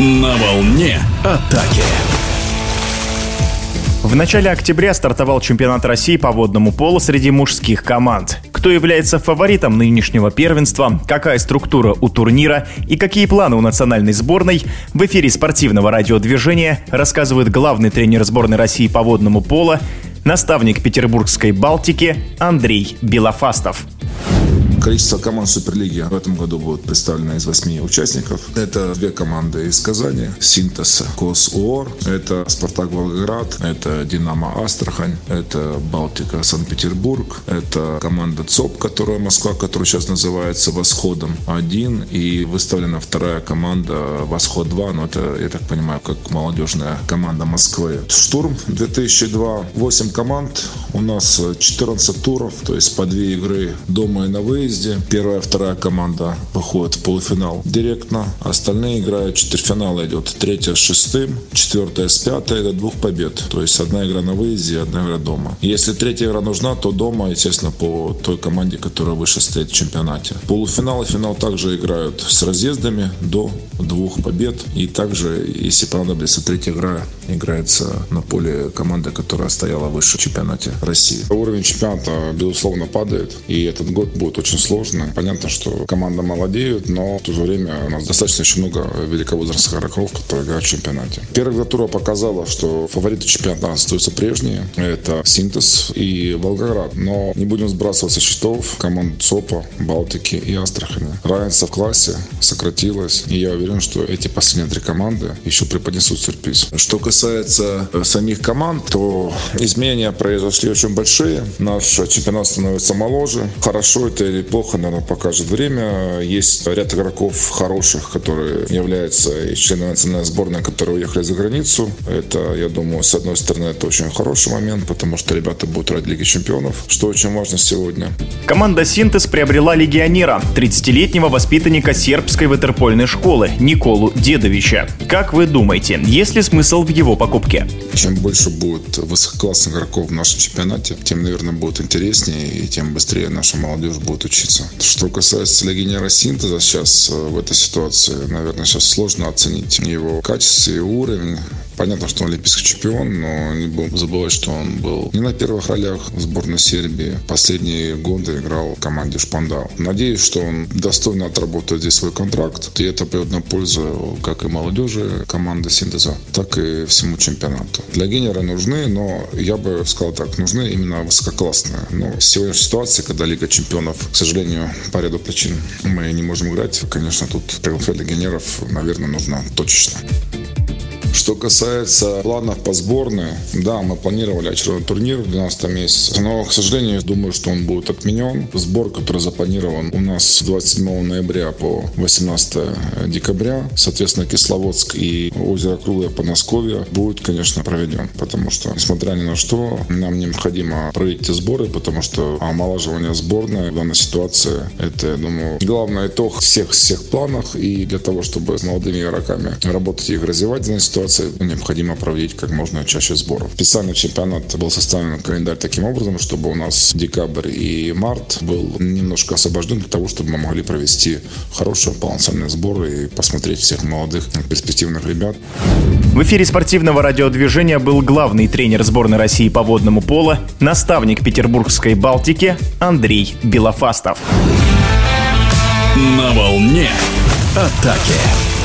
На волне атаки. В начале октября стартовал чемпионат России по водному полу среди мужских команд. Кто является фаворитом нынешнего первенства, какая структура у турнира и какие планы у национальной сборной, в эфире спортивного радиодвижения рассказывает главный тренер сборной России по водному полу, наставник Петербургской Балтики Андрей Белофастов. Количество команд Суперлиги в этом году будет представлено из восьми участников. Это две команды из Казани, Синтез, Кос УОР, это Спартак Волгоград, это Динамо Астрахань, это Балтика Санкт-Петербург, это команда ЦОП, которая Москва, которая сейчас называется Восходом 1, и выставлена вторая команда Восход 2, но это, я так понимаю, как молодежная команда Москвы. Штурм 2002, 8 команд, у нас 14 туров, то есть по две игры дома и на выезде выезде. Первая, вторая команда выходит в полуфинал директно. Остальные играют четвертьфинал идет. Третья с шестым, четвертая с пятой до двух побед. То есть одна игра на выезде, одна игра дома. Если третья игра нужна, то дома, естественно, по той команде, которая выше стоит в чемпионате. Полуфинал и финал также играют с разъездами до двух побед. И также, если понадобится третья игра, играется на поле команды, которая стояла выше в чемпионате России. Уровень чемпионата, безусловно, падает. И этот год будет очень сложно. Понятно, что команда молодеет, но в то же время у нас достаточно еще много великовозрастных игроков, которые играют в чемпионате. Первая тура показала, что фавориты чемпионата остаются прежние. Это Синтез и Волгоград. Но не будем сбрасывать со счетов команд ЦОПа, Балтики и Астрахани. Равенство в классе сократилось. И я уверен, что эти последние три команды еще преподнесут сюрприз. Что касается э, самих команд, то изменения произошли очень большие. Наш чемпионат становится моложе. Хорошо это или плохо, наверное, покажет время. Есть ряд игроков хороших, которые являются членами национальной сборной, которые уехали за границу. Это, я думаю, с одной стороны, это очень хороший момент, потому что ребята будут ради Лиги Чемпионов, что очень важно сегодня. Команда «Синтез» приобрела легионера, 30-летнего воспитанника сербской ватерпольной школы Николу Дедовича. Как вы думаете, есть ли смысл в его покупке? Чем больше будет высококлассных игроков в нашем чемпионате, тем, наверное, будет интереснее и тем быстрее наша молодежь будет учиться. Что касается легионера синтеза сейчас э, в этой ситуации, наверное, сейчас сложно оценить его качество и уровень. Понятно, что он олимпийский чемпион, но не будем забывать, что он был не на первых ролях в сборной Сербии. Последние годы играл в команде Шпандау. Надеюсь, что он достойно отработает здесь свой контракт. И это пойдет на пользу как и молодежи команды Синтеза, так и всему чемпионату. Для Генера нужны, но я бы сказал так, нужны именно высококлассные. Но в сегодняшней ситуации, когда Лига чемпионов, к сожалению, по ряду причин мы не можем играть, конечно, тут приглашать легионеров, наверное, нужно точечно. Что касается планов по сборной, да, мы планировали очередной турнир в 12 месяце, но, к сожалению, думаю, что он будет отменен. Сбор, который запланирован у нас с 27 ноября по 18 декабря, соответственно, Кисловодск и озеро Круглое Подмосковье будет, конечно, проведен, потому что, несмотря ни на что, нам необходимо провести сборы, потому что омолаживание сборной в данной ситуации – это, я думаю, главный итог всех всех планах и для того, чтобы с молодыми игроками работать и их развивать в данной ситуации, ситуации необходимо проводить как можно чаще сборов. Специальный чемпионат был составлен календарь таким образом, чтобы у нас декабрь и март был немножко освобожден для того, чтобы мы могли провести хорошие полноценные сборы и посмотреть всех молодых перспективных ребят. В эфире спортивного радиодвижения был главный тренер сборной России по водному полу, наставник Петербургской Балтики Андрей Белофастов. На волне атаки.